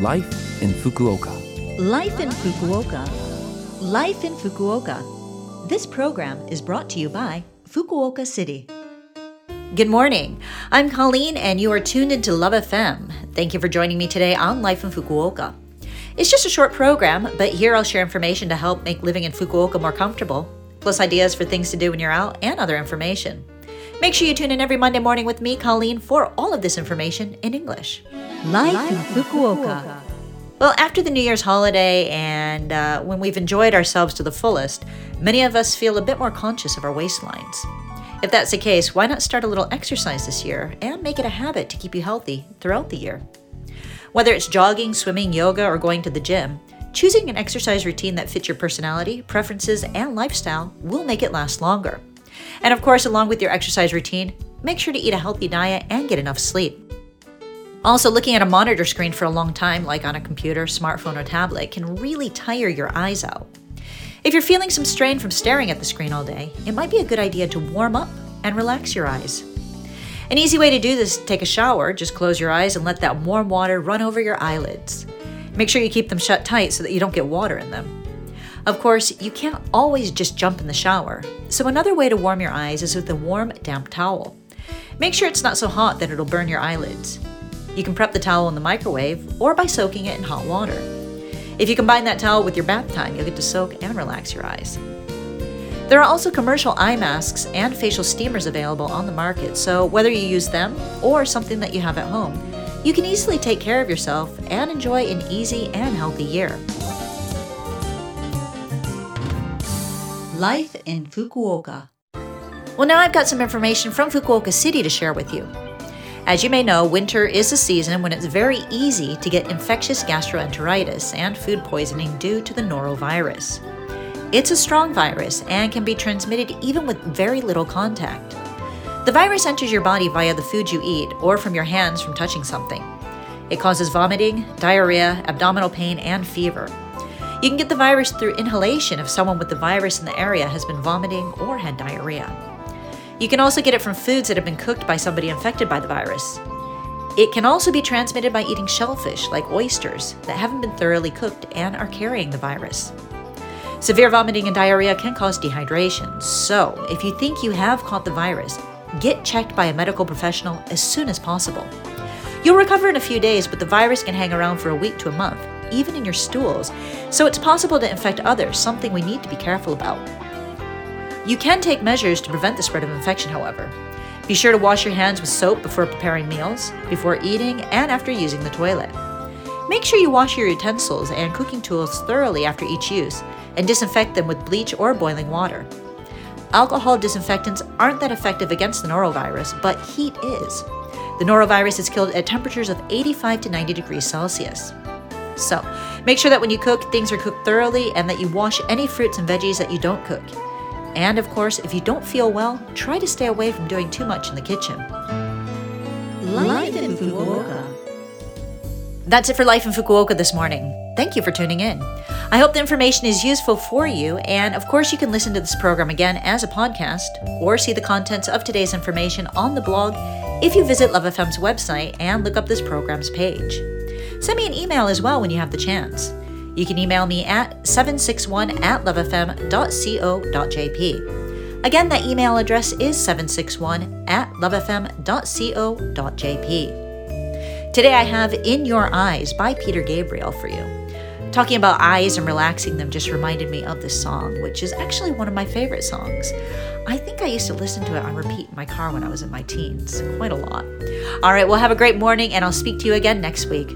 Life in Fukuoka. Life in Fukuoka. Life in Fukuoka. This program is brought to you by Fukuoka City. Good morning. I'm Colleen, and you are tuned into Love FM. Thank you for joining me today on Life in Fukuoka. It's just a short program, but here I'll share information to help make living in Fukuoka more comfortable, plus ideas for things to do when you're out and other information. Make sure you tune in every Monday morning with me, Colleen, for all of this information in English. Life in Fukuoka. Well, after the New Year's holiday and uh, when we've enjoyed ourselves to the fullest, many of us feel a bit more conscious of our waistlines. If that's the case, why not start a little exercise this year and make it a habit to keep you healthy throughout the year? Whether it's jogging, swimming, yoga, or going to the gym, choosing an exercise routine that fits your personality, preferences, and lifestyle will make it last longer. And of course, along with your exercise routine, make sure to eat a healthy diet and get enough sleep. Also, looking at a monitor screen for a long time, like on a computer, smartphone, or tablet, can really tire your eyes out. If you're feeling some strain from staring at the screen all day, it might be a good idea to warm up and relax your eyes. An easy way to do this is take a shower, just close your eyes and let that warm water run over your eyelids. Make sure you keep them shut tight so that you don't get water in them. Of course, you can't always just jump in the shower, so another way to warm your eyes is with a warm, damp towel. Make sure it's not so hot that it'll burn your eyelids. You can prep the towel in the microwave or by soaking it in hot water. If you combine that towel with your bath time, you'll get to soak and relax your eyes. There are also commercial eye masks and facial steamers available on the market, so whether you use them or something that you have at home, you can easily take care of yourself and enjoy an easy and healthy year. Life in Fukuoka. Well, now I've got some information from Fukuoka City to share with you. As you may know, winter is a season when it's very easy to get infectious gastroenteritis and food poisoning due to the norovirus. It's a strong virus and can be transmitted even with very little contact. The virus enters your body via the food you eat or from your hands from touching something. It causes vomiting, diarrhea, abdominal pain, and fever. You can get the virus through inhalation if someone with the virus in the area has been vomiting or had diarrhea. You can also get it from foods that have been cooked by somebody infected by the virus. It can also be transmitted by eating shellfish, like oysters, that haven't been thoroughly cooked and are carrying the virus. Severe vomiting and diarrhea can cause dehydration, so if you think you have caught the virus, get checked by a medical professional as soon as possible. You'll recover in a few days, but the virus can hang around for a week to a month, even in your stools, so it's possible to infect others, something we need to be careful about. You can take measures to prevent the spread of infection, however. Be sure to wash your hands with soap before preparing meals, before eating, and after using the toilet. Make sure you wash your utensils and cooking tools thoroughly after each use, and disinfect them with bleach or boiling water. Alcohol disinfectants aren't that effective against the norovirus, but heat is. The norovirus is killed at temperatures of 85 to 90 degrees Celsius. So, make sure that when you cook, things are cooked thoroughly and that you wash any fruits and veggies that you don't cook. And of course, if you don't feel well, try to stay away from doing too much in the kitchen. Life in Fukuoka. That's it for Life in Fukuoka this morning. Thank you for tuning in. I hope the information is useful for you, and of course, you can listen to this program again as a podcast or see the contents of today's information on the blog if you visit Love FM's website and look up this program's page. Send me an email as well when you have the chance. You can email me at 761 at lovefm.co.jp. Again, that email address is 761 at lovefm.co.jp. Today I have In Your Eyes by Peter Gabriel for you. Talking about eyes and relaxing them just reminded me of this song, which is actually one of my favorite songs. I think I used to listen to it on repeat in my car when I was in my teens, quite a lot. All right, well, have a great morning, and I'll speak to you again next week.